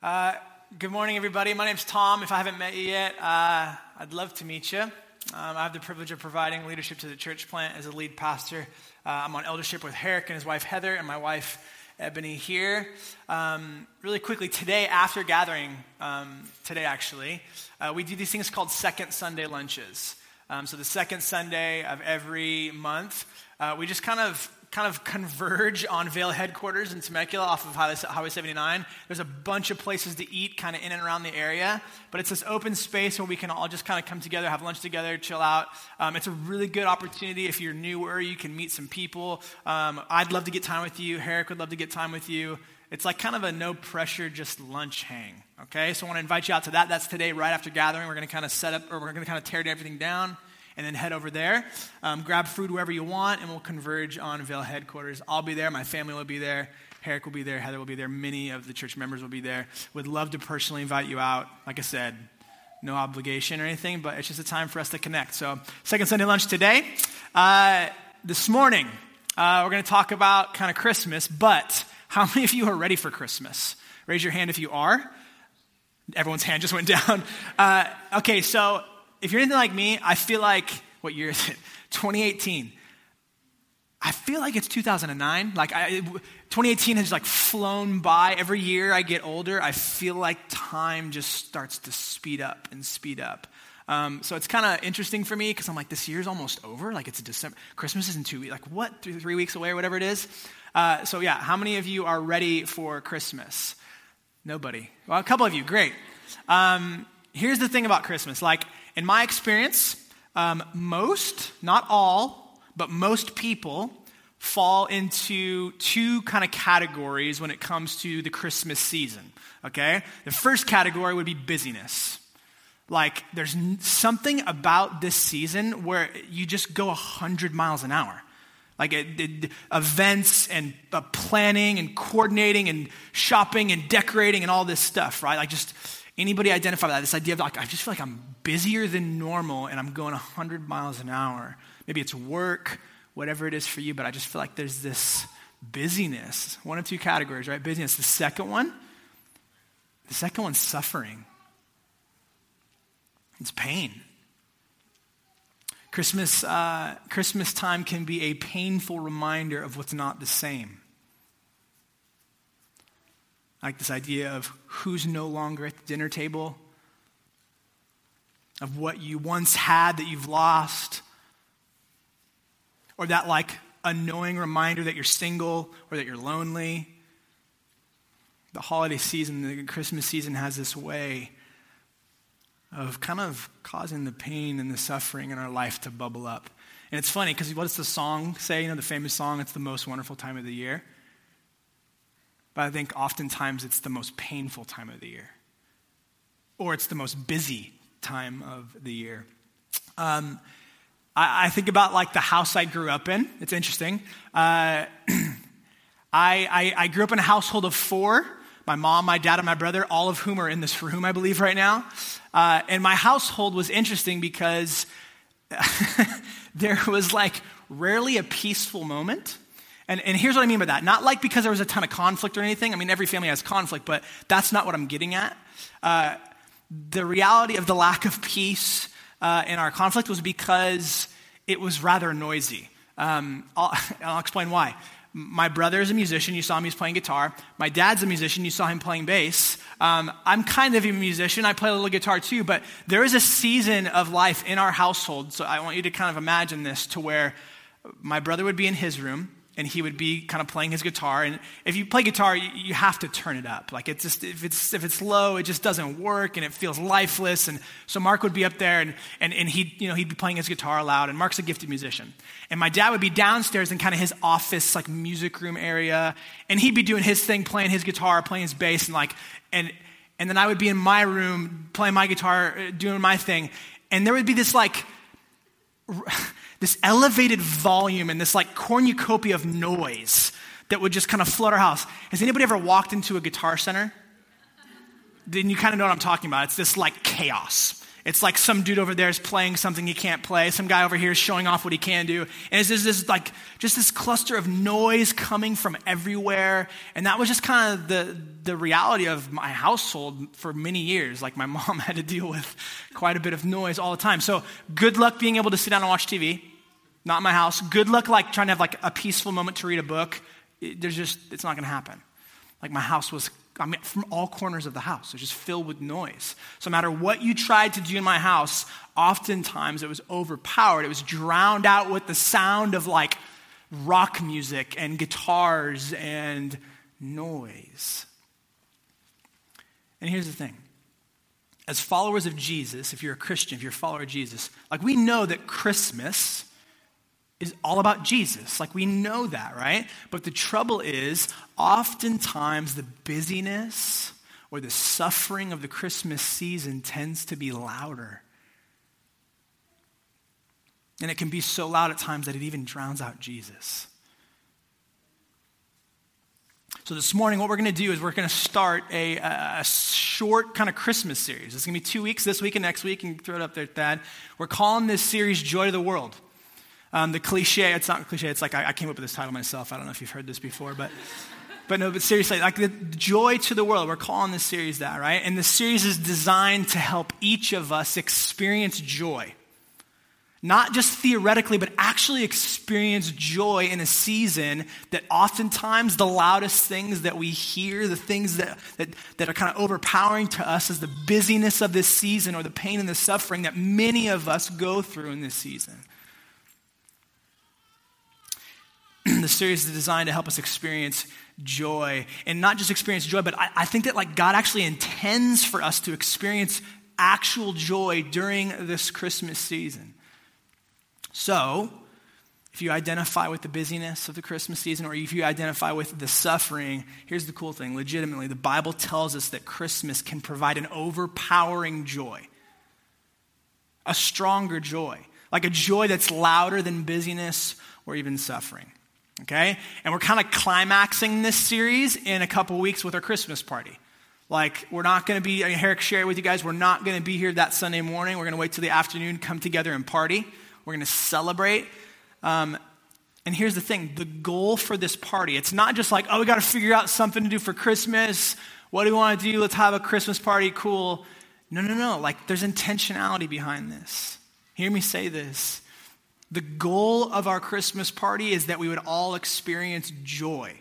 Uh, good morning, everybody. My name's Tom. If I haven't met you yet, uh, I'd love to meet you. Um, I have the privilege of providing leadership to the church plant as a lead pastor. Uh, I'm on eldership with Herrick and his wife Heather, and my wife Ebony here. Um, really quickly, today, after gathering, um, today actually, uh, we do these things called second Sunday lunches. Um, so, the second Sunday of every month, uh, we just kind of kind of converge on Vail headquarters in Temecula off of Highway, Highway 79. There's a bunch of places to eat kind of in and around the area, but it's this open space where we can all just kind of come together, have lunch together, chill out. Um, it's a really good opportunity. If you're newer, you can meet some people. Um, I'd love to get time with you. Herrick would love to get time with you. It's like kind of a no pressure, just lunch hang. Okay, so I want to invite you out to that. That's today, right after gathering. We're going to kind of set up, or we're going to kind of tear everything down and then head over there. Um, grab food wherever you want, and we'll converge on Vail headquarters. I'll be there. My family will be there. Herrick will be there. Heather will be there. Many of the church members will be there. Would love to personally invite you out. Like I said, no obligation or anything, but it's just a time for us to connect. So, second Sunday lunch today. Uh, this morning, uh, we're going to talk about kind of Christmas, but how many of you are ready for Christmas? Raise your hand if you are. Everyone's hand just went down. Uh, okay, so if you're anything like me, I feel like, what year is it? 2018. I feel like it's 2009. Like I, 2018 has like flown by. Every year I get older, I feel like time just starts to speed up and speed up. Um, so it's kind of interesting for me because I'm like, this year's almost over. Like it's December. Christmas is in two weeks. Like what? Three, three weeks away or whatever it is. Uh, so yeah, how many of you are ready for Christmas? Nobody. Well, a couple of you. Great. Um, here's the thing about Christmas. Like in my experience, um, most, not all, but most people fall into two kind of categories when it comes to the Christmas season. Okay? The first category would be busyness. Like, there's something about this season where you just go 100 miles an hour. Like it, it, events and uh, planning and coordinating and shopping and decorating and all this stuff, right? Like just Anybody identify that? This idea of like, I just feel like I'm busier than normal and I'm going 100 miles an hour. Maybe it's work, whatever it is for you, but I just feel like there's this busyness. One of two categories, right? Busyness. The second one, the second one's suffering. It's pain. Christmas, uh, Christmas time can be a painful reminder of what's not the same like this idea of who's no longer at the dinner table, of what you once had that you've lost, or that like annoying reminder that you're single or that you're lonely. The holiday season, the Christmas season has this way of kind of causing the pain and the suffering in our life to bubble up. And it's funny because what does the song say? You know, the famous song, it's the most wonderful time of the year. But I think oftentimes it's the most painful time of the year, or it's the most busy time of the year. Um, I, I, think about like the house I grew up in. It's interesting. Uh, I, I, I grew up in a household of four my mom, my dad, and my brother, all of whom are in this room, I believe, right now. Uh, and my household was interesting because there was like rarely a peaceful moment and, and here's what I mean by that. Not like because there was a ton of conflict or anything. I mean, every family has conflict, but that's not what I'm getting at. Uh, the reality of the lack of peace uh, in our conflict was because it was rather noisy. Um, I'll, I'll explain why. My brother is a musician. You saw him, he's playing guitar. My dad's a musician. You saw him playing bass. Um, I'm kind of a musician. I play a little guitar too, but there is a season of life in our household. So I want you to kind of imagine this to where my brother would be in his room and he would be kind of playing his guitar. And if you play guitar, you, you, have to turn it up. Like it's just if it's if it's low, it just doesn't work and it feels lifeless. And so Mark would be up there and and, and he you know he'd be playing his guitar loud. And Mark's a gifted musician. And my dad would be downstairs in kind of his office, like music room area, and he'd be doing his thing, playing his guitar, playing his bass, and like and and then I would be in my room playing my guitar, doing my thing, and there would be this like this elevated volume and this like cornucopia of noise that would just kind of flood our house. Has anybody ever walked into a guitar center? Then you kind of know what I'm talking about. It's this like chaos. It's like some dude over there is playing something he can't play. Some guy over here is showing off what he can do. And it's just this like just this cluster of noise coming from everywhere. And that was just kind of the the reality of my household for many years. Like my mom had to deal with quite a bit of noise all the time. So good luck being able to sit down and watch TV. Not my house. Good luck like trying to have like a peaceful moment to read a book. It, there's just it's not going to happen. Like my house was I mean, from all corners of the house. It was just filled with noise. So, no matter what you tried to do in my house, oftentimes it was overpowered. It was drowned out with the sound of like rock music and guitars and noise. And here's the thing as followers of Jesus, if you're a Christian, if you're a follower of Jesus, like we know that Christmas is all about Jesus. Like we know that, right? But the trouble is, oftentimes the busyness or the suffering of the Christmas season tends to be louder. And it can be so loud at times that it even drowns out Jesus. So, this morning, what we're going to do is we're going to start a, a short kind of Christmas series. It's going to be two weeks, this week and next week, and throw it up there, Thad. We're calling this series Joy to the World. Um, the cliche, it's not a cliche, it's like I, I, came up with this title myself. I don't know if you've heard this before, but, but no, but seriously, like the joy to the world, we're calling this series that, right? And the series is designed to help each of us experience joy. Not just theoretically, but actually experience joy in a season that oftentimes the loudest things that we hear, the things that, that, that are kind of overpowering to us, is the busyness of this season or the pain and the suffering that many of us go through in this season. the series is designed to help us experience joy. And not just experience joy, but I, I think that like God actually intends for us to experience actual joy during this Christmas season. So, if you identify with the busyness of the Christmas season or if you identify with the suffering, here's the cool thing legitimately, the Bible tells us that Christmas can provide an overpowering joy, a stronger joy, like a joy that's louder than busyness or even suffering okay? And we're kind of climaxing this series in a couple weeks with our Christmas party. Like, we're not going to be, I mean, Herrick shared with you guys, we're not going to be here that Sunday morning. We're going to wait till the afternoon, come together and party. We're going to celebrate. Um, and here's the thing the goal for this party, it's not just like, oh, we got to figure out something to do for Christmas. What do we want to do? Let's have a Christmas party. Cool. No, no, no. Like, there's intentionality behind this. Hear me say this. The goal of our Christmas party is that we would all experience joy,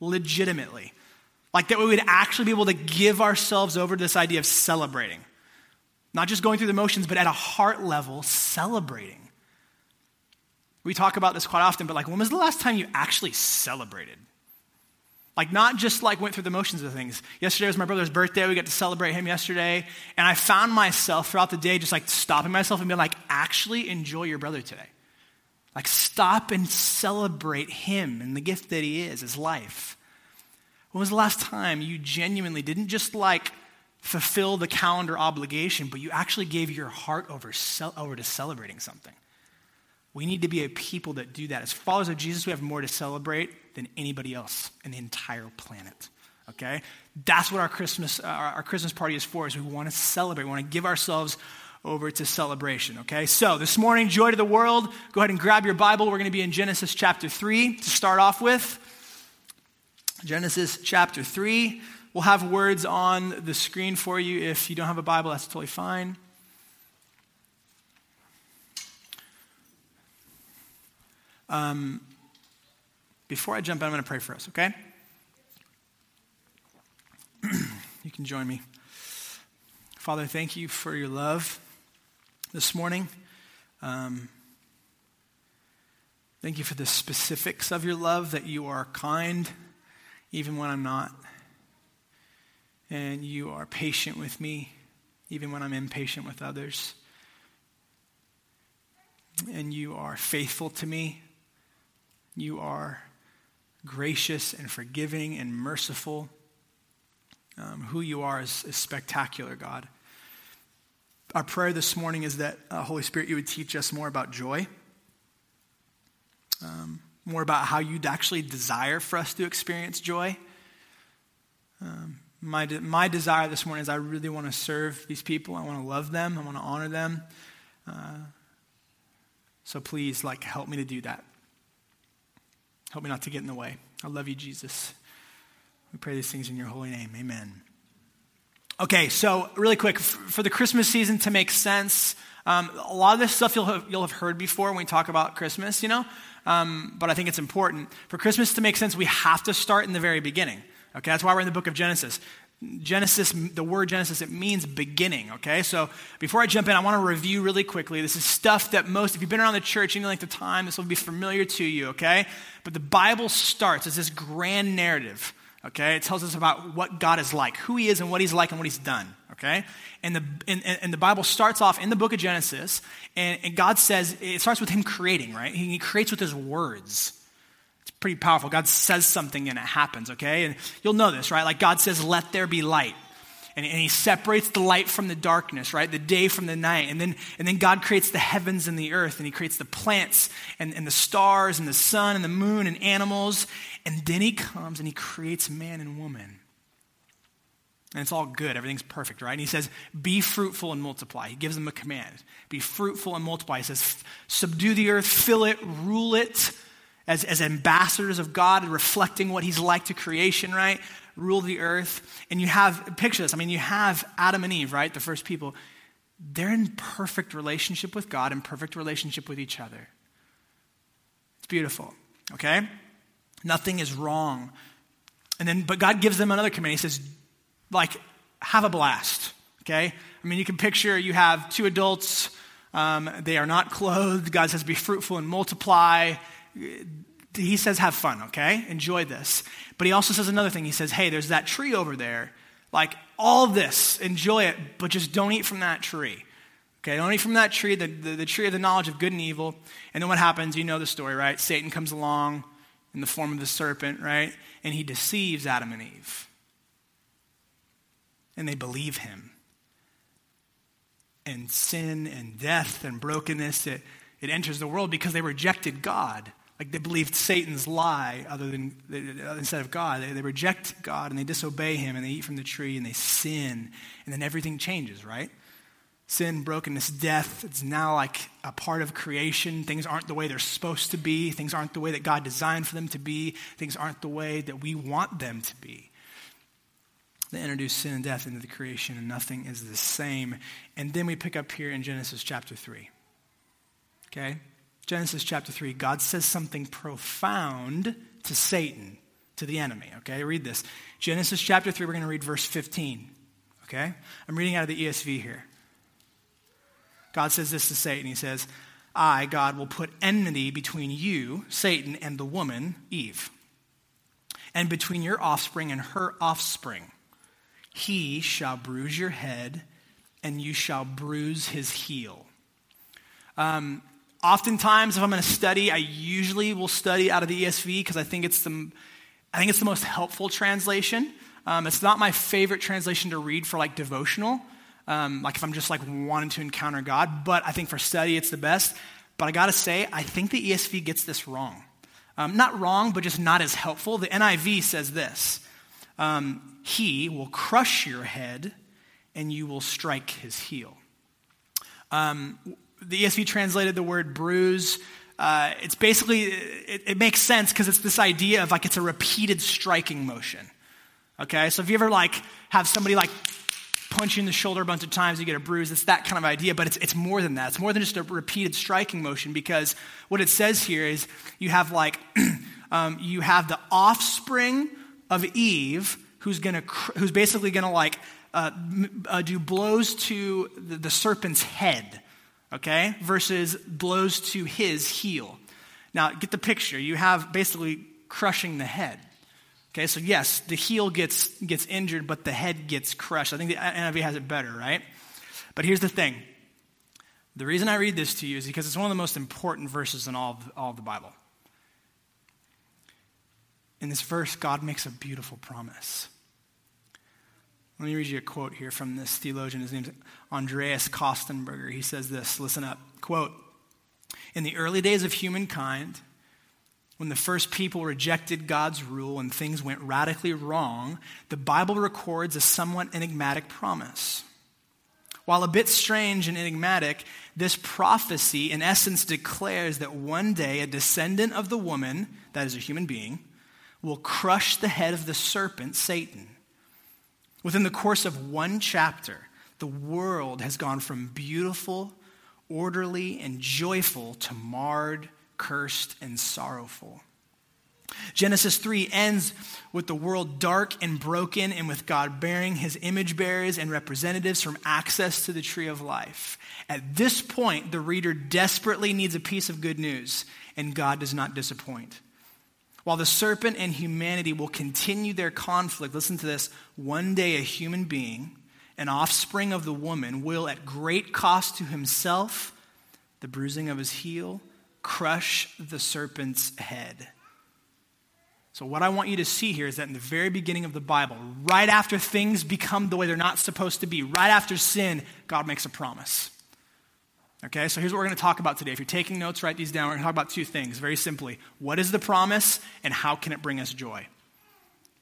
legitimately. Like that we would actually be able to give ourselves over to this idea of celebrating. Not just going through the motions, but at a heart level, celebrating. We talk about this quite often, but like, when was the last time you actually celebrated? Like, not just like went through the motions of things. Yesterday was my brother's birthday. We got to celebrate him yesterday. And I found myself throughout the day just like stopping myself and being like, actually enjoy your brother today. Like, stop and celebrate him and the gift that he is, his life. When was the last time you genuinely didn't just like fulfill the calendar obligation, but you actually gave your heart over, over to celebrating something? We need to be a people that do that. As followers of Jesus, we have more to celebrate than anybody else in the entire planet. Okay? That's what our Christmas, uh, our Christmas party is for, is we want to celebrate. We want to give ourselves over to celebration. Okay? So this morning, joy to the world. Go ahead and grab your Bible. We're going to be in Genesis chapter 3 to start off with. Genesis chapter 3. We'll have words on the screen for you. If you don't have a Bible, that's totally fine. Um, before I jump in, I'm going to pray for us, okay? you can join me. Father, thank you for your love this morning. Um, thank you for the specifics of your love, that you are kind even when I'm not. And you are patient with me even when I'm impatient with others. And you are faithful to me you are gracious and forgiving and merciful. Um, who you are is, is, spectacular, God. Our prayer this morning is that, uh, Holy Spirit, you would teach us more about joy, um, more about how you'd actually desire for us to experience joy. Um, My, de- my desire this morning is I really want to serve these people. I want to love them. I want to honor them. Uh, so please, like, help me to do that. Help me not to get in the way. I love you, Jesus. We pray these things in your holy name. Amen. Okay, so really quick, for the Christmas season to make sense, um, a lot of this stuff you'll have, you'll have heard before when we talk about Christmas, you know, um, but I think it's important. For Christmas to make sense, we have to start in the very beginning. Okay, that's why we're in the book of Genesis. Genesis, the word Genesis, it means beginning, okay? So before I jump in, I want to review really quickly. This is stuff that most, if you've been around the church any length of time, this will be familiar to you, okay? But the Bible starts as this grand narrative, okay? It tells us about what God is like, who he is and what he's like and what he's done, okay? And the, and, and the Bible starts off in the book of Genesis, and, and God says, it starts with him creating, right? He creates with his words pretty powerful. God says something and it happens, okay? And you'll know this, right? Like God says, let there be light. And, and, he separates the light from the darkness, right? The day from the night. And then, and then God creates the heavens and the earth, and he creates the plants and, and the stars and the sun and the moon and animals. And then he comes and he creates man and woman. And it's all good. Everything's perfect, right? And he says, Be fruitful and multiply. He gives them a command Be fruitful and multiply. He says, Subdue the earth, fill it, rule it as, as ambassadors of God, reflecting what He's like to creation, right? Rule the earth. And you have, picture this, I mean, you have Adam and Eve, right? The first people. They're in perfect relationship with God and perfect relationship with each other. It's beautiful, okay? Nothing is wrong. And then, but God gives them another command. He says, like, have a blast, okay? I mean, you can picture you have two adults, um, they are not clothed. God says, be fruitful and multiply he says, have fun, okay? Enjoy this. But he also says another thing. He says, hey, there's that tree over there. Like, all this, enjoy it, but just don't eat from that tree. Okay, don't eat from that tree, the, the, the tree of the knowledge of good and evil. And then what happens? You know the story, right? Satan comes along in the form of the serpent, right? And he deceives Adam and Eve. And they believe him. And sin and death and brokenness, it, it enters the world because they rejected God. Like they believed Satan's lie other than uh, instead of God. They, they reject God and they disobey him and they eat from the tree and they sin. And then everything changes, right? Sin, brokenness, death, it's now like a part of creation. Things aren't the way they're supposed to be. Things aren't the way that God designed for them to be. Things aren't the way that we want them to be. They introduce sin and death into the creation, and nothing is the same. And then we pick up here in Genesis chapter 3. Okay? Genesis chapter 3, God says something profound to Satan, to the enemy. Okay, read this. Genesis chapter 3, we're going to read verse 15. Okay? I'm reading out of the ESV here. God says this to Satan. He says, I, God, will put enmity between you, Satan, and the woman, Eve, and between your offspring and her offspring. He shall bruise your head, and you shall bruise his heel. Um, Oftentimes, if I'm going to study, I usually will study out of the ESV because I think it's the, I think it's the most helpful translation. Um, it's not my favorite translation to read for like devotional, um, like if I'm just like wanting to encounter God. But I think for study, it's the best. But I got to say, I think the ESV gets this wrong. Um, not wrong, but just not as helpful. The NIV says this um, He will crush your head, and you will strike his heel. Um, the ESV translated the word bruise. Uh, it's basically, it, it makes sense because it's this idea of like it's a repeated striking motion. Okay, so if you ever like have somebody like punch you in the shoulder a bunch of times, you get a bruise, it's that kind of idea, but it's, it's more than that. It's more than just a repeated striking motion because what it says here is you have like, um, you have the offspring of Eve who's gonna, who's basically gonna like uh, uh, do blows to the, the serpent's head okay, versus blows to his heel. Now, get the picture. You have basically crushing the head. Okay, so yes, the heel gets, gets injured, but the head gets crushed. I think the NIV has it better, right? But here's the thing the reason I read this to you is because it's one of the most important verses in all of, all of the Bible. In this verse, God makes a beautiful promise. Let me read you a quote here from this theologian. His name's Andreas Kostenberger. He says this listen up. Quote In the early days of humankind, when the first people rejected God's rule and things went radically wrong, the Bible records a somewhat enigmatic promise. While a bit strange and enigmatic, this prophecy in essence declares that one day a descendant of the woman, that is a human being, will crush the head of the serpent, Satan. Within the course of one chapter, the world has gone from beautiful, orderly, and joyful to marred, cursed, and sorrowful. Genesis 3 ends with the world dark and broken, and with God bearing his image bearers and representatives from access to the tree of life. At this point, the reader desperately needs a piece of good news, and God does not disappoint. While the serpent and humanity will continue their conflict, listen to this one day a human being, an offspring of the woman, will, at great cost to himself, the bruising of his heel, crush the serpent's head. So, what I want you to see here is that in the very beginning of the Bible, right after things become the way they're not supposed to be, right after sin, God makes a promise. Okay, so here's what we're going to talk about today. If you're taking notes, write these down. We're going to talk about two things very simply. What is the promise, and how can it bring us joy?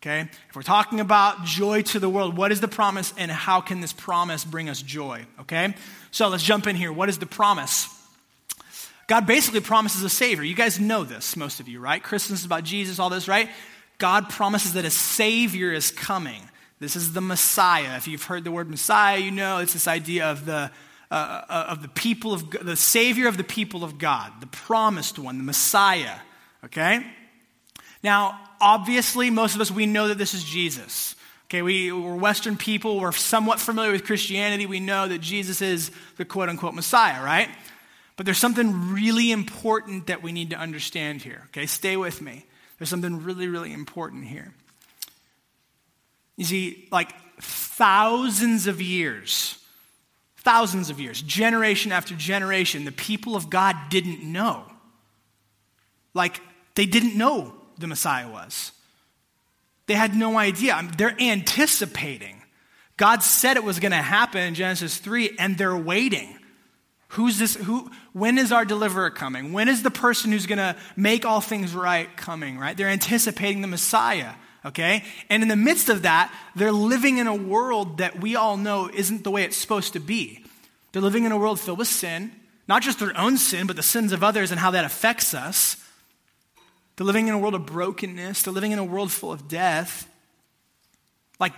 Okay, if we're talking about joy to the world, what is the promise, and how can this promise bring us joy? Okay, so let's jump in here. What is the promise? God basically promises a Savior. You guys know this, most of you, right? Christmas is about Jesus, all this, right? God promises that a Savior is coming. This is the Messiah. If you've heard the word Messiah, you know it's this idea of the uh, of the people of the Savior of the people of God, the promised one, the Messiah. Okay? Now, obviously, most of us, we know that this is Jesus. Okay, we, we're Western people, we're somewhat familiar with Christianity, we know that Jesus is the quote unquote Messiah, right? But there's something really important that we need to understand here. Okay, stay with me. There's something really, really important here. You see, like thousands of years thousands of years, generation after generation, the people of God didn't know. Like, they didn't know the Messiah was. They had no idea. they're anticipating. God said it was going to happen in Genesis 3, and they're waiting. Who's this? Who, when is our deliverer coming? When is the person who's going to make all things right coming, right? They're anticipating the Messiah okay? And in the midst of that, they're living in a world that we all know isn't the way it's supposed to be. They're living in a world filled with sin, not just their own sin, but the sins of others and how that affects us. They're living in a world of brokenness, they're living in a world full of death. Like,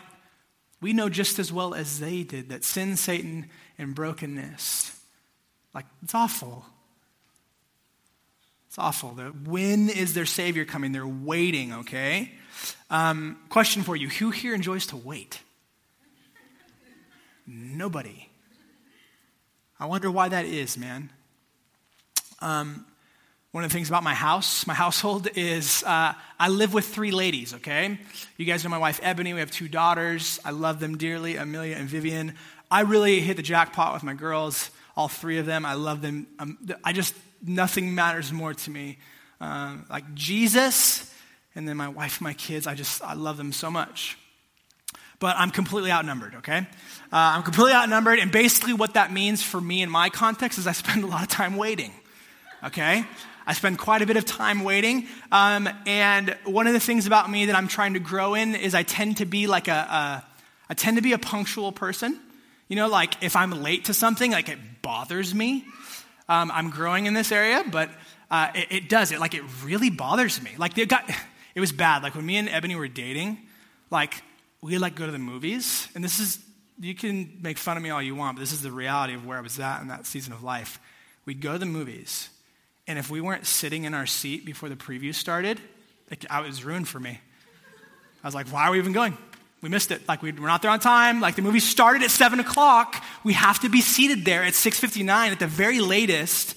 we know just as well as they did that sin, Satan, and brokenness, like, it's awful. It's awful. When is their Savior coming? They're waiting, okay? Um, question for you Who here enjoys to wait? Nobody. I wonder why that is, man. Um, one of the things about my house, my household, is uh, I live with three ladies, okay? You guys know my wife, Ebony. We have two daughters. I love them dearly, Amelia and Vivian. I really hit the jackpot with my girls, all three of them. I love them. Um, I just, nothing matters more to me. Uh, like Jesus and then my wife, and my kids, I just, I love them so much. But I'm completely outnumbered, okay? Uh, I'm completely outnumbered, and basically what that means for me in my context is I spend a lot of time waiting, okay? I spend quite a bit of time waiting. Um, and one of the things about me that I'm trying to grow in is I tend to be like a, a I tend to be a punctual person. You know, like if I'm late to something, like it bothers me. Um, I'm growing in this area, but uh, it, it, does. It like it really bothers me. Like it got it was bad. Like when me and Ebony were dating, like we'd like go to the movies, and this is you can make fun of me all you want, but this is the reality of where I was at in that season of life. We'd go to the movies, and if we weren't sitting in our seat before the preview started, it, it was ruined for me. I was like, why are we even going? We missed it. Like we, we're not there on time. Like the movie started at seven o'clock. We have to be seated there at six fifty nine at the very latest.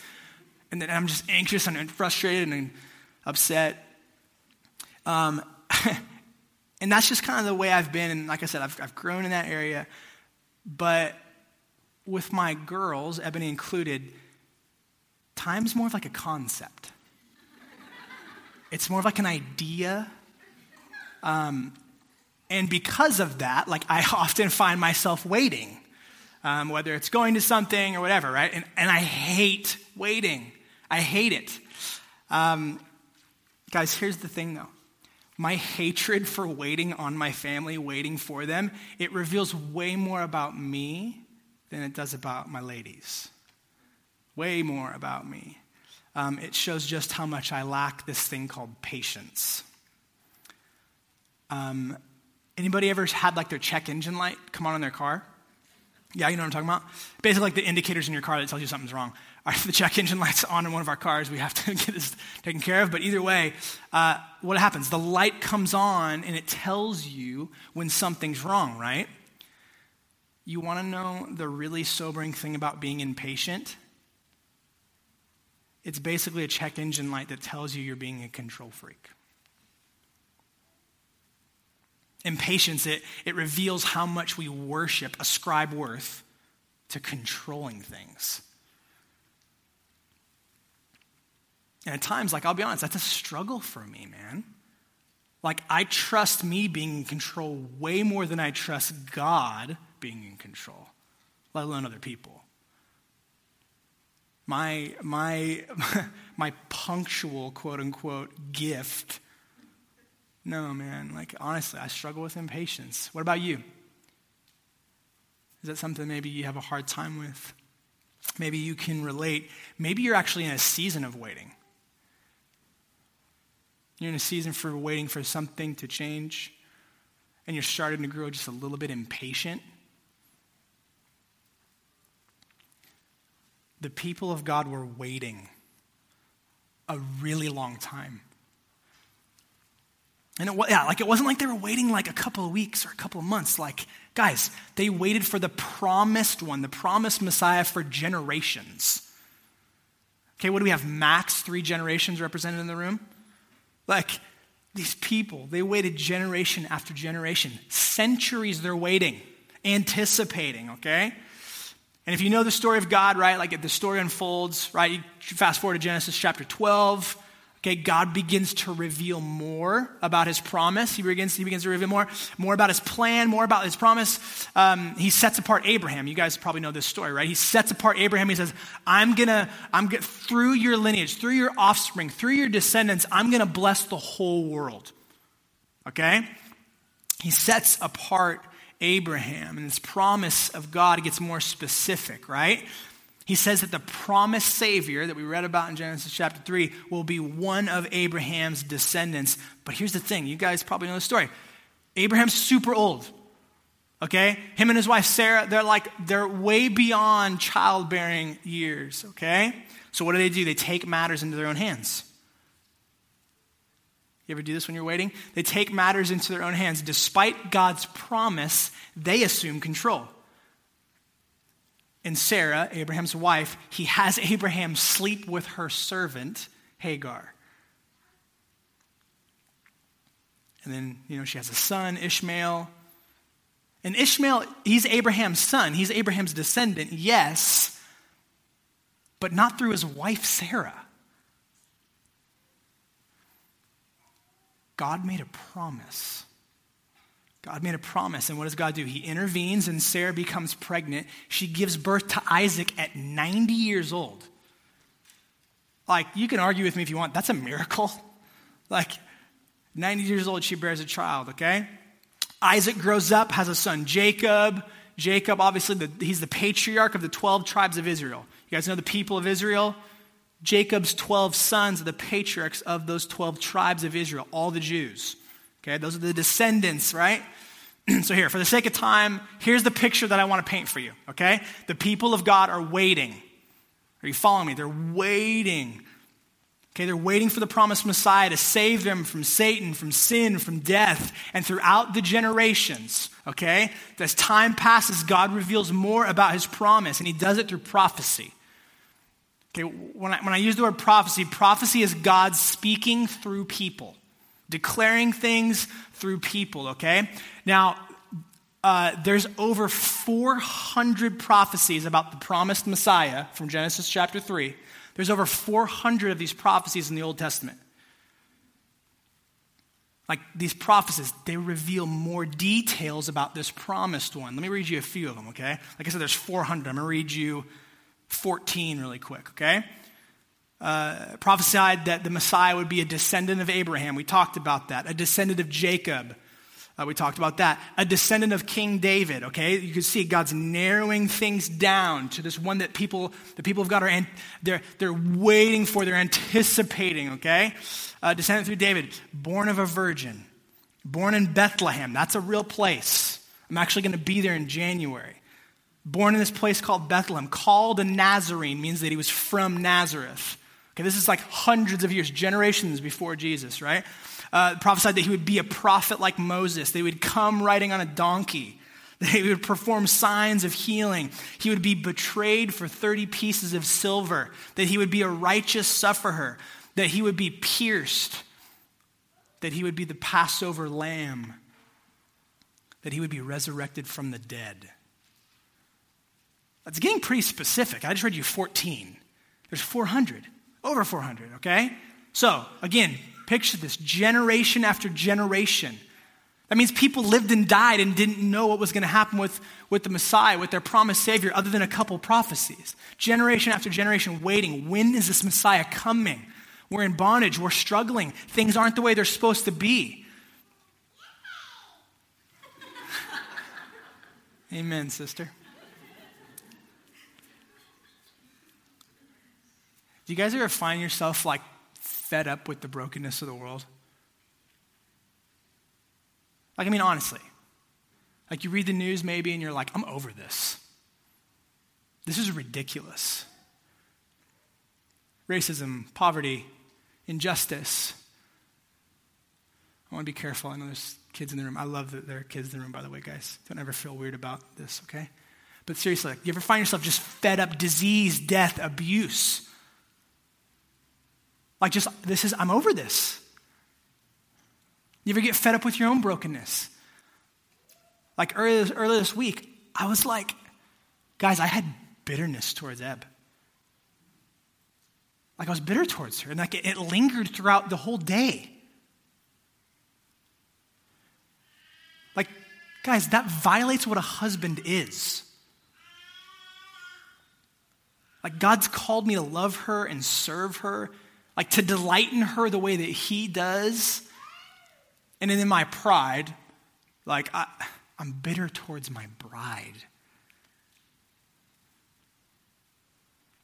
And then I'm just anxious and frustrated and upset. Um, and that's just kind of the way I've been. And like I said, I've, I've grown in that area. But with my girls, Ebony included, time's more of like a concept. it's more of like an idea. Um, and because of that, like I often find myself waiting, um, whether it's going to something or whatever, right? And, and I hate waiting. I hate it. Um, Guys, here's the thing though. My hatred for waiting on my family, waiting for them, it reveals way more about me than it does about my ladies. Way more about me. Um, it shows just how much I lack this thing called patience. Um, anybody ever had like their check engine light come on in their car? Yeah, you know what I'm talking about? Basically, like the indicators in your car that tells you something's wrong. Our, the check engine light's on in one of our cars. We have to get this taken care of. But either way, uh, what happens? The light comes on and it tells you when something's wrong, right? You want to know the really sobering thing about being impatient? It's basically a check engine light that tells you you're being a control freak. Impatience, it, it reveals how much we worship, ascribe worth to controlling things. And at times, like, I'll be honest, that's a struggle for me, man. Like, I trust me being in control way more than I trust God being in control, let alone other people. My, my, my punctual, quote unquote, gift no, man. Like, honestly, I struggle with impatience. What about you? Is that something maybe you have a hard time with? Maybe you can relate. Maybe you're actually in a season of waiting. You're in a season for waiting for something to change, and you're starting to grow just a little bit impatient. The people of God were waiting a really long time and it, yeah, like it wasn't like they were waiting like a couple of weeks or a couple of months. Like, guys, they waited for the promised one, the promised Messiah for generations. Okay, what do we have? Max three generations represented in the room? Like, these people, they waited generation after generation. Centuries they're waiting, anticipating, okay? And if you know the story of God, right, like if the story unfolds, right, you fast forward to Genesis chapter 12, Okay, God begins to reveal more about his promise. He begins, he begins to reveal more, more about his plan, more about his promise. Um, he sets apart Abraham. You guys probably know this story, right? He sets apart Abraham. He says, I'm gonna, I'm gonna, through your lineage, through your offspring, through your descendants, I'm gonna bless the whole world. Okay? He sets apart Abraham, and this promise of God gets more specific, right? He says that the promised Savior that we read about in Genesis chapter 3 will be one of Abraham's descendants. But here's the thing you guys probably know the story. Abraham's super old. Okay? Him and his wife Sarah, they're like, they're way beyond childbearing years. Okay? So what do they do? They take matters into their own hands. You ever do this when you're waiting? They take matters into their own hands. Despite God's promise, they assume control and Sarah, Abraham's wife, he has Abraham sleep with her servant, Hagar. And then, you know, she has a son, Ishmael. And Ishmael, he's Abraham's son. He's Abraham's descendant, yes, but not through his wife, Sarah. God made a promise God made a promise, and what does God do? He intervenes, and Sarah becomes pregnant. She gives birth to Isaac at 90 years old. Like, you can argue with me if you want, that's a miracle. Like, 90 years old, she bears a child, okay? Isaac grows up, has a son, Jacob. Jacob, obviously, the, he's the patriarch of the 12 tribes of Israel. You guys know the people of Israel? Jacob's 12 sons are the patriarchs of those 12 tribes of Israel, all the Jews. Okay, those are the descendants, right? so, here, for the sake of time, here's the picture that I want to paint for you, okay? The people of God are waiting. Are you following me? They're waiting. Okay, they're waiting for the promised Messiah to save them from Satan, from sin, from death, and throughout the generations, okay? As time passes, God reveals more about his promise, and he does it through prophecy. Okay, when I, when I use the word prophecy, prophecy is God speaking through people declaring things through people, okay? Now, uh, there's over 400 prophecies about the promised Messiah from Genesis chapter 3. There's over 400 of these prophecies in the Old Testament. Like these prophecies, they reveal more details about this promised one. Let me read you a few of them, okay? Like I said, there's 400. I'm going to read you 14 really quick, okay? Uh, prophesied that the Messiah would be a descendant of Abraham. We talked about that. A descendant of Jacob. Uh, we talked about that. A descendant of King David, okay? You can see God's narrowing things down to this one that people, the people of God are, they're, they're waiting for, they're anticipating, okay? Uh, descendant through David, born of a virgin, born in Bethlehem. That's a real place. I'm actually going to be there in January. Born in this place called Bethlehem, called a Nazarene means that he was from Nazareth. Okay, this is like hundreds of years, generations before Jesus, right? Uh, prophesied that he would be a prophet like Moses. They would come riding on a donkey. That he would perform signs of healing. He would be betrayed for 30 pieces of silver. That he would be a righteous sufferer. That he would be pierced. That he would be the Passover lamb. That he would be resurrected from the dead. That's getting pretty specific. I just read you 14. There's 400. Over 400, okay? So, again, picture this generation after generation. That means people lived and died and didn't know what was going to happen with, with the Messiah, with their promised Savior, other than a couple prophecies. Generation after generation waiting. When is this Messiah coming? We're in bondage. We're struggling. Things aren't the way they're supposed to be. Amen, sister. Do you guys ever find yourself like fed up with the brokenness of the world? Like, I mean, honestly. Like, you read the news maybe and you're like, I'm over this. This is ridiculous. Racism, poverty, injustice. I want to be careful. I know there's kids in the room. I love that there are kids in the room, by the way, guys. Don't ever feel weird about this, okay? But seriously, like, you ever find yourself just fed up, disease, death, abuse? Like, just, this is, I'm over this. You ever get fed up with your own brokenness? Like earlier, earlier this week, I was like, guys, I had bitterness towards Eb. Like I was bitter towards her, and like it, it lingered throughout the whole day. Like, guys, that violates what a husband is. Like, God's called me to love her and serve her like to delight in her the way that he does. And then in my pride, like I, I'm bitter towards my bride.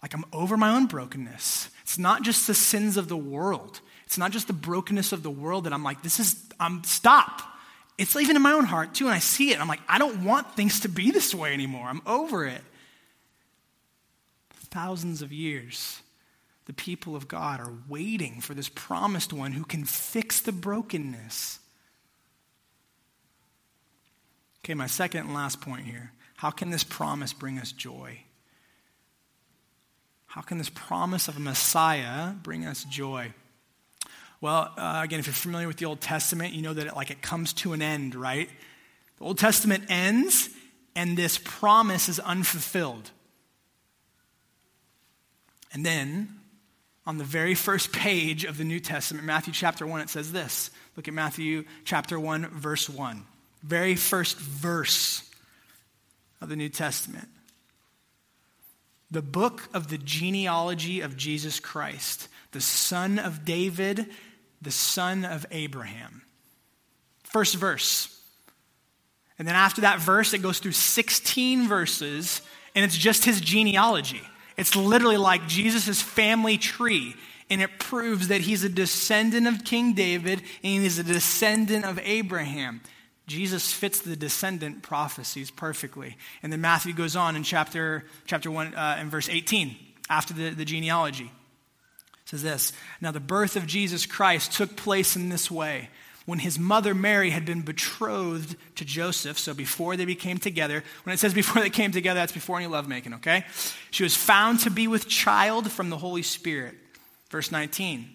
Like I'm over my own brokenness. It's not just the sins of the world. It's not just the brokenness of the world that I'm like, this is, I'm, stop. It's even in my own heart too, and I see it. I'm like, I don't want things to be this way anymore. I'm over it. Thousands of years the people of God are waiting for this promised one who can fix the brokenness. Okay, my second and last point here. How can this promise bring us joy? How can this promise of a Messiah bring us joy? Well, uh, again, if you're familiar with the Old Testament, you know that it, like it comes to an end, right? The Old Testament ends, and this promise is unfulfilled. And then on the very first page of the New Testament, Matthew chapter 1, it says this. Look at Matthew chapter 1, verse 1. Very first verse of the New Testament. The book of the genealogy of Jesus Christ, the son of David, the son of Abraham. First verse. And then after that verse, it goes through 16 verses, and it's just his genealogy. It's literally like Jesus' family tree, and it proves that he's a descendant of King David and he's a descendant of Abraham. Jesus fits the descendant prophecies perfectly. And then Matthew goes on in chapter, chapter 1 uh, and verse 18, after the, the genealogy. It says this Now the birth of Jesus Christ took place in this way when his mother Mary had been betrothed to Joseph, so before they became together, when it says before they came together, that's before any lovemaking, okay? She was found to be with child from the Holy Spirit. Verse 19.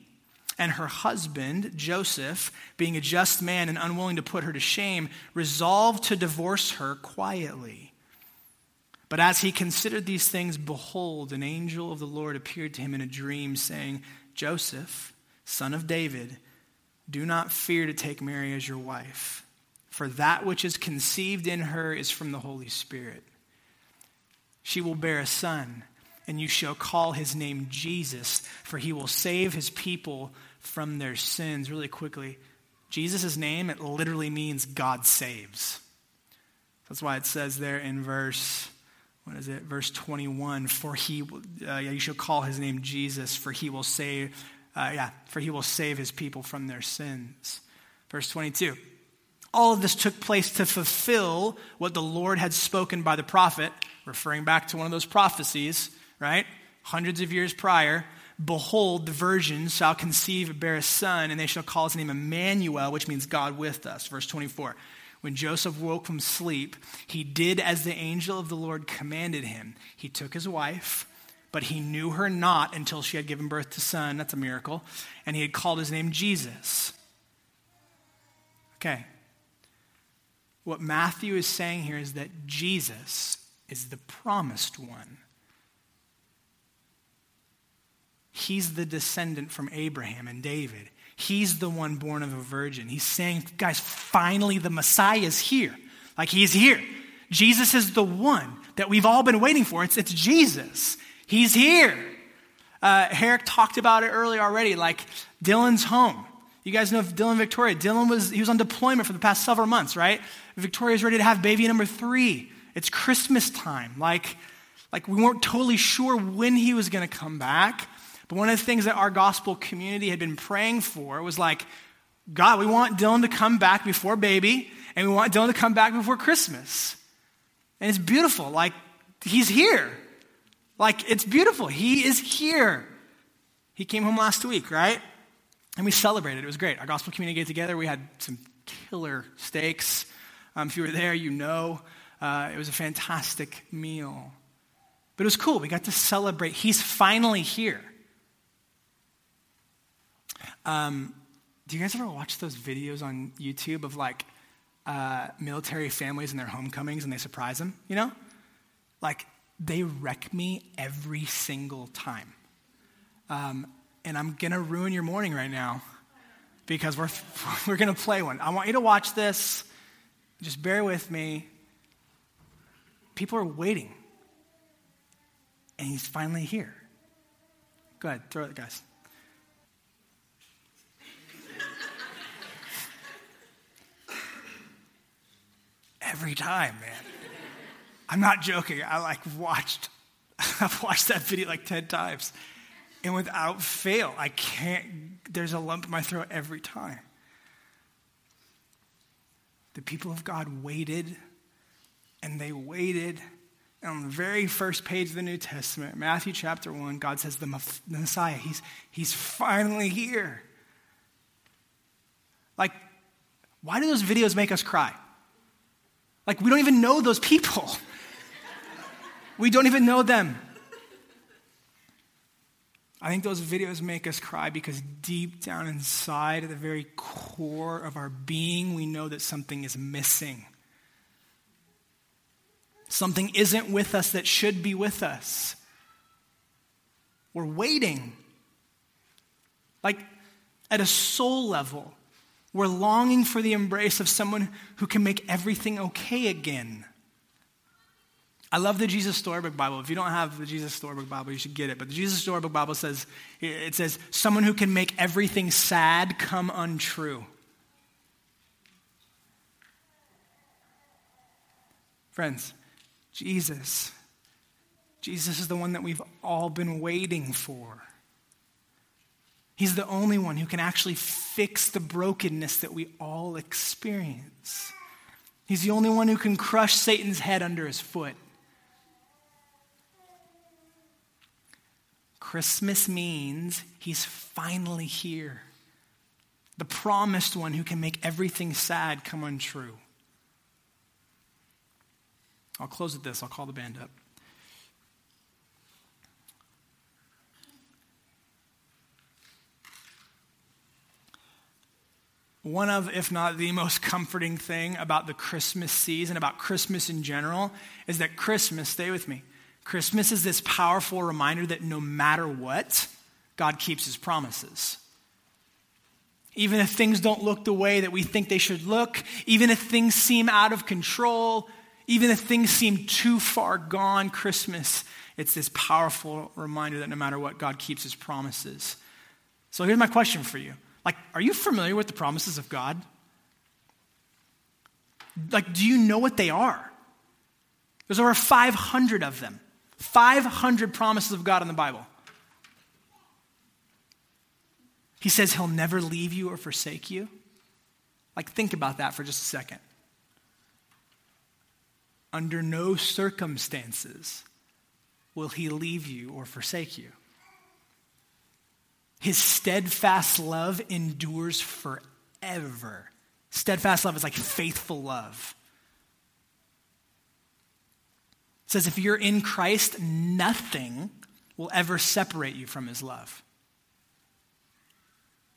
And her husband, Joseph, being a just man and unwilling to put her to shame, resolved to divorce her quietly. But as he considered these things, behold, an angel of the Lord appeared to him in a dream, saying, Joseph, son of David, do not fear to take Mary as your wife, for that which is conceived in her is from the Holy Spirit. She will bear a son, and you shall call his name Jesus, for he will save his people from their sins. Really quickly, Jesus' name, it literally means God saves. That's why it says there in verse, what is it? Verse 21, for he, uh, you shall call his name Jesus, for he will save, uh, yeah, for he will save his people from their sins. Verse 22, all of this took place to fulfill what the Lord had spoken by the prophet, referring back to one of those prophecies, right? Hundreds of years prior. Behold, the virgin shall conceive and bear a son, and they shall call his name Emmanuel, which means God with us. Verse 24. When Joseph woke from sleep, he did as the angel of the Lord commanded him. He took his wife, but he knew her not until she had given birth to son. That's a miracle. And he had called his name Jesus. Okay, what Matthew is saying here is that Jesus is the promised one. He's the descendant from Abraham and David. He's the one born of a virgin. He's saying, guys, finally the Messiah is here. Like he's here. Jesus is the one that we've all been waiting for. It's, it's Jesus. He's here. Uh, Herrick talked about it earlier already. Like Dylan's home. You guys know Dylan Victoria. Dylan was he was on deployment for the past several months, right? Victoria's ready to have baby number three. It's Christmas time. Like, like we weren't totally sure when he was going to come back. But one of the things that our gospel community had been praying for was like, God, we want Dylan to come back before baby, and we want Dylan to come back before Christmas. And it's beautiful. Like, he's here. Like, it's beautiful. He is here. He came home last week, right? And we celebrated. It was great. Our gospel community get together. We had some killer steaks. Um, if you were there, you know. Uh, it was a fantastic meal. But it was cool. We got to celebrate. He's finally here. Um, do you guys ever watch those videos on YouTube of like uh, military families and their homecomings and they surprise them? You know? Like, they wreck me every single time. Um, and I'm going to ruin your morning right now because we're, we're going to play one. I want you to watch this. Just bear with me. People are waiting. And he's finally here. Go ahead, throw it, guys. Every time, man. I'm not joking. I like watched, I've watched that video like 10 times. And without fail, I can't, there's a lump in my throat every time. The people of God waited and they waited. And on the very first page of the New Testament, Matthew chapter 1, God says, The Messiah, he's, he's finally here. Like, why do those videos make us cry? Like, we don't even know those people. we don't even know them. I think those videos make us cry because deep down inside, at the very core of our being, we know that something is missing. Something isn't with us that should be with us. We're waiting. Like at a soul level, we're longing for the embrace of someone who can make everything okay again. I love the Jesus Storybook Bible. If you don't have the Jesus Storybook Bible, you should get it. But the Jesus Storybook Bible says, it says, someone who can make everything sad come untrue. Friends, Jesus, Jesus is the one that we've all been waiting for. He's the only one who can actually fix the brokenness that we all experience. He's the only one who can crush Satan's head under his foot. Christmas means he's finally here. The promised one who can make everything sad come untrue. I'll close with this. I'll call the band up. One of, if not the most comforting thing about the Christmas season, about Christmas in general, is that Christmas, stay with me, Christmas is this powerful reminder that no matter what, God keeps his promises. Even if things don't look the way that we think they should look, even if things seem out of control, Even if things seem too far gone, Christmas, it's this powerful reminder that no matter what, God keeps his promises. So here's my question for you. Like, are you familiar with the promises of God? Like, do you know what they are? There's over 500 of them. 500 promises of God in the Bible. He says he'll never leave you or forsake you. Like, think about that for just a second. Under no circumstances will he leave you or forsake you. His steadfast love endures forever. Steadfast love is like faithful love. It says if you're in Christ, nothing will ever separate you from his love.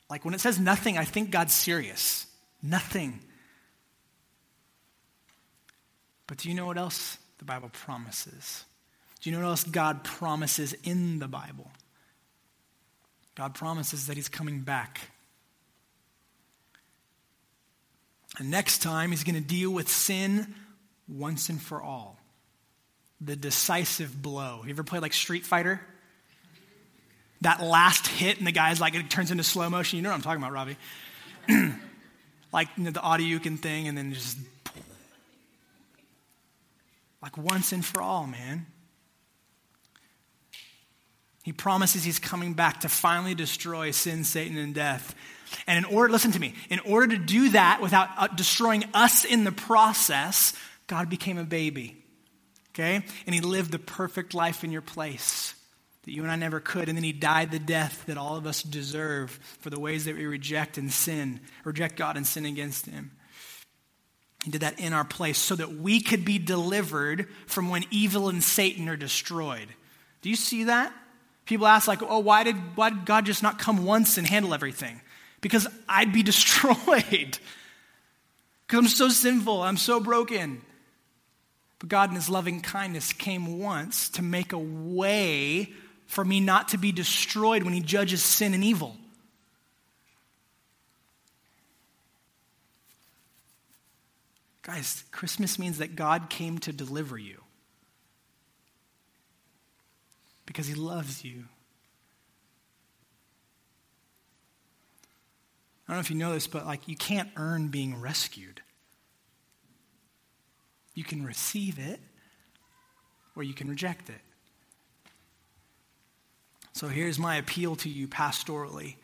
Like when it says nothing, I think God's serious. Nothing. But do you know what else the Bible promises? Do you know what else God promises in the Bible? God promises that He's coming back. And next time, He's going to deal with sin once and for all. The decisive blow. You ever play like Street Fighter? that last hit, and the guy's like, it turns into slow motion. You know what I'm talking about, Robbie. like you know, the Hadouken thing, and then just like once and for all, man. He promises he's coming back to finally destroy sin, Satan, and death. And in order, listen to me, in order to do that without uh, destroying us in the process, God became a baby. Okay? And he lived the perfect life in your place that you and I never could. And then he died the death that all of us deserve for the ways that we reject and sin, reject God and sin against him. He did that in our place so that we could be delivered from when evil and Satan are destroyed. Do you see that? People ask, like, oh, why did, why did God just not come once and handle everything? Because I'd be destroyed. Because I'm so sinful, I'm so broken. But God, in His loving kindness, came once to make a way for me not to be destroyed when he judges sin and evil. Guys, Christmas means that God came to deliver you because he loves you. I don't know if you know this, but like you can't earn being rescued. You can receive it or you can reject it. So here's my appeal to you pastorally.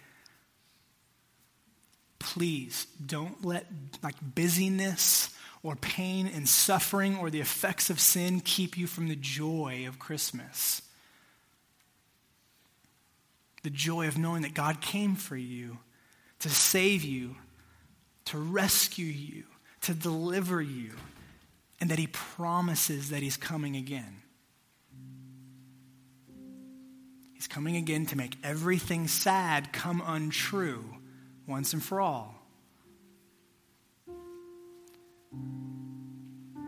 Please don't let like busyness or pain and suffering or the effects of sin keep you from the joy of Christmas. The joy of knowing that God came for you to save you, to rescue you, to deliver you, and that He promises that He's coming again. He's coming again to make everything sad come untrue once and for all.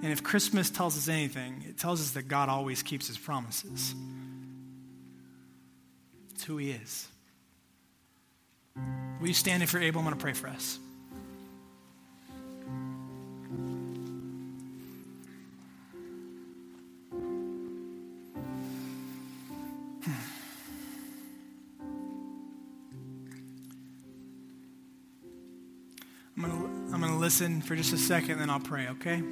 And if Christmas tells us anything, it tells us that God always keeps his promises. It's who he is. Will you stand if you're able? I'm going to pray for us. Listen for just a second, then I'll pray, okay?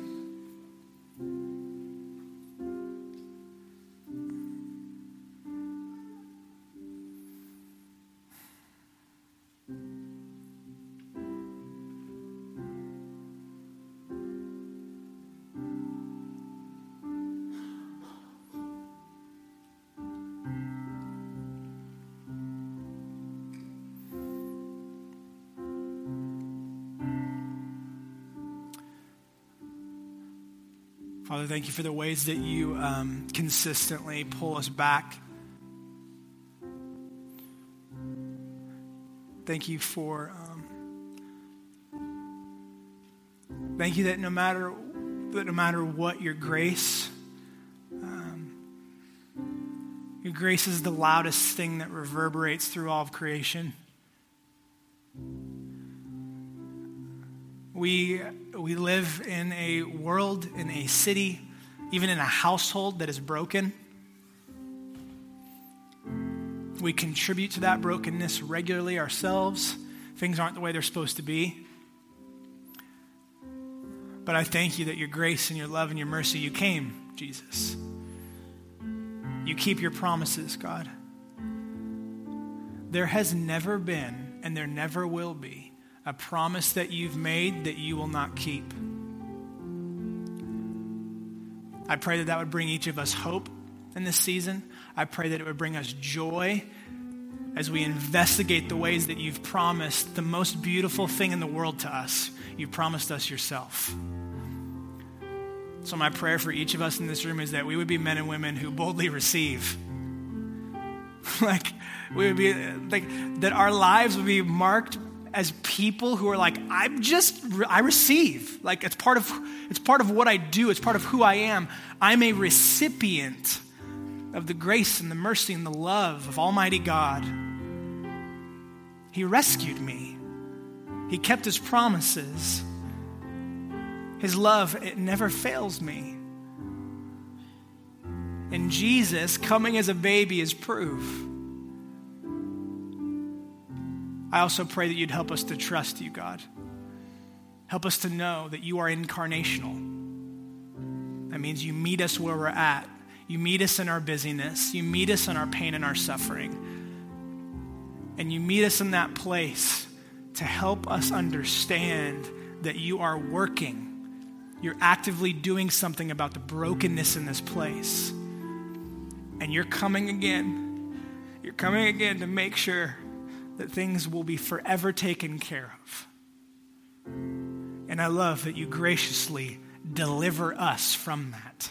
Father, thank you for the ways that you um, consistently pull us back. Thank you for, um, thank you that no matter that no matter what, your grace, um, your grace is the loudest thing that reverberates through all of creation. We, we live in a world, in a city, even in a household that is broken. We contribute to that brokenness regularly ourselves. Things aren't the way they're supposed to be. But I thank you that your grace and your love and your mercy, you came, Jesus. You keep your promises, God. There has never been, and there never will be, a promise that you've made that you will not keep. I pray that that would bring each of us hope in this season. I pray that it would bring us joy as we investigate the ways that you've promised the most beautiful thing in the world to us. You promised us yourself. So, my prayer for each of us in this room is that we would be men and women who boldly receive. like, we would be, like, that our lives would be marked as people who are like, I'm just, I receive. Like, it's part of, it's part of what I do, it's part of who I am. I'm a recipient of the grace and the mercy and the love of Almighty God. He rescued me, He kept His promises. His love, it never fails me. And Jesus coming as a baby is proof. I also pray that you'd help us to trust you, God. Help us to know that you are incarnational. That means you meet us where we're at. You meet us in our busyness. You meet us in our pain and our suffering. And you meet us in that place to help us understand that you are working you're actively doing something about the brokenness in this place. And you're coming again. You're coming again to make sure that things will be forever taken care of. And I love that you graciously deliver us from that.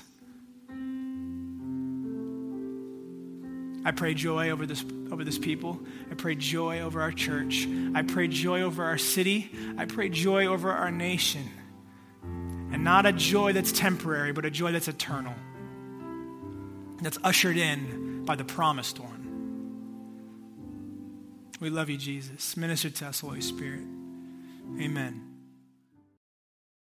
I pray joy over this, over this people. I pray joy over our church. I pray joy over our city. I pray joy over our nation. And not a joy that's temporary, but a joy that's eternal, that's ushered in by the promised one. We love you, Jesus. Minister to us, Holy Spirit. Amen.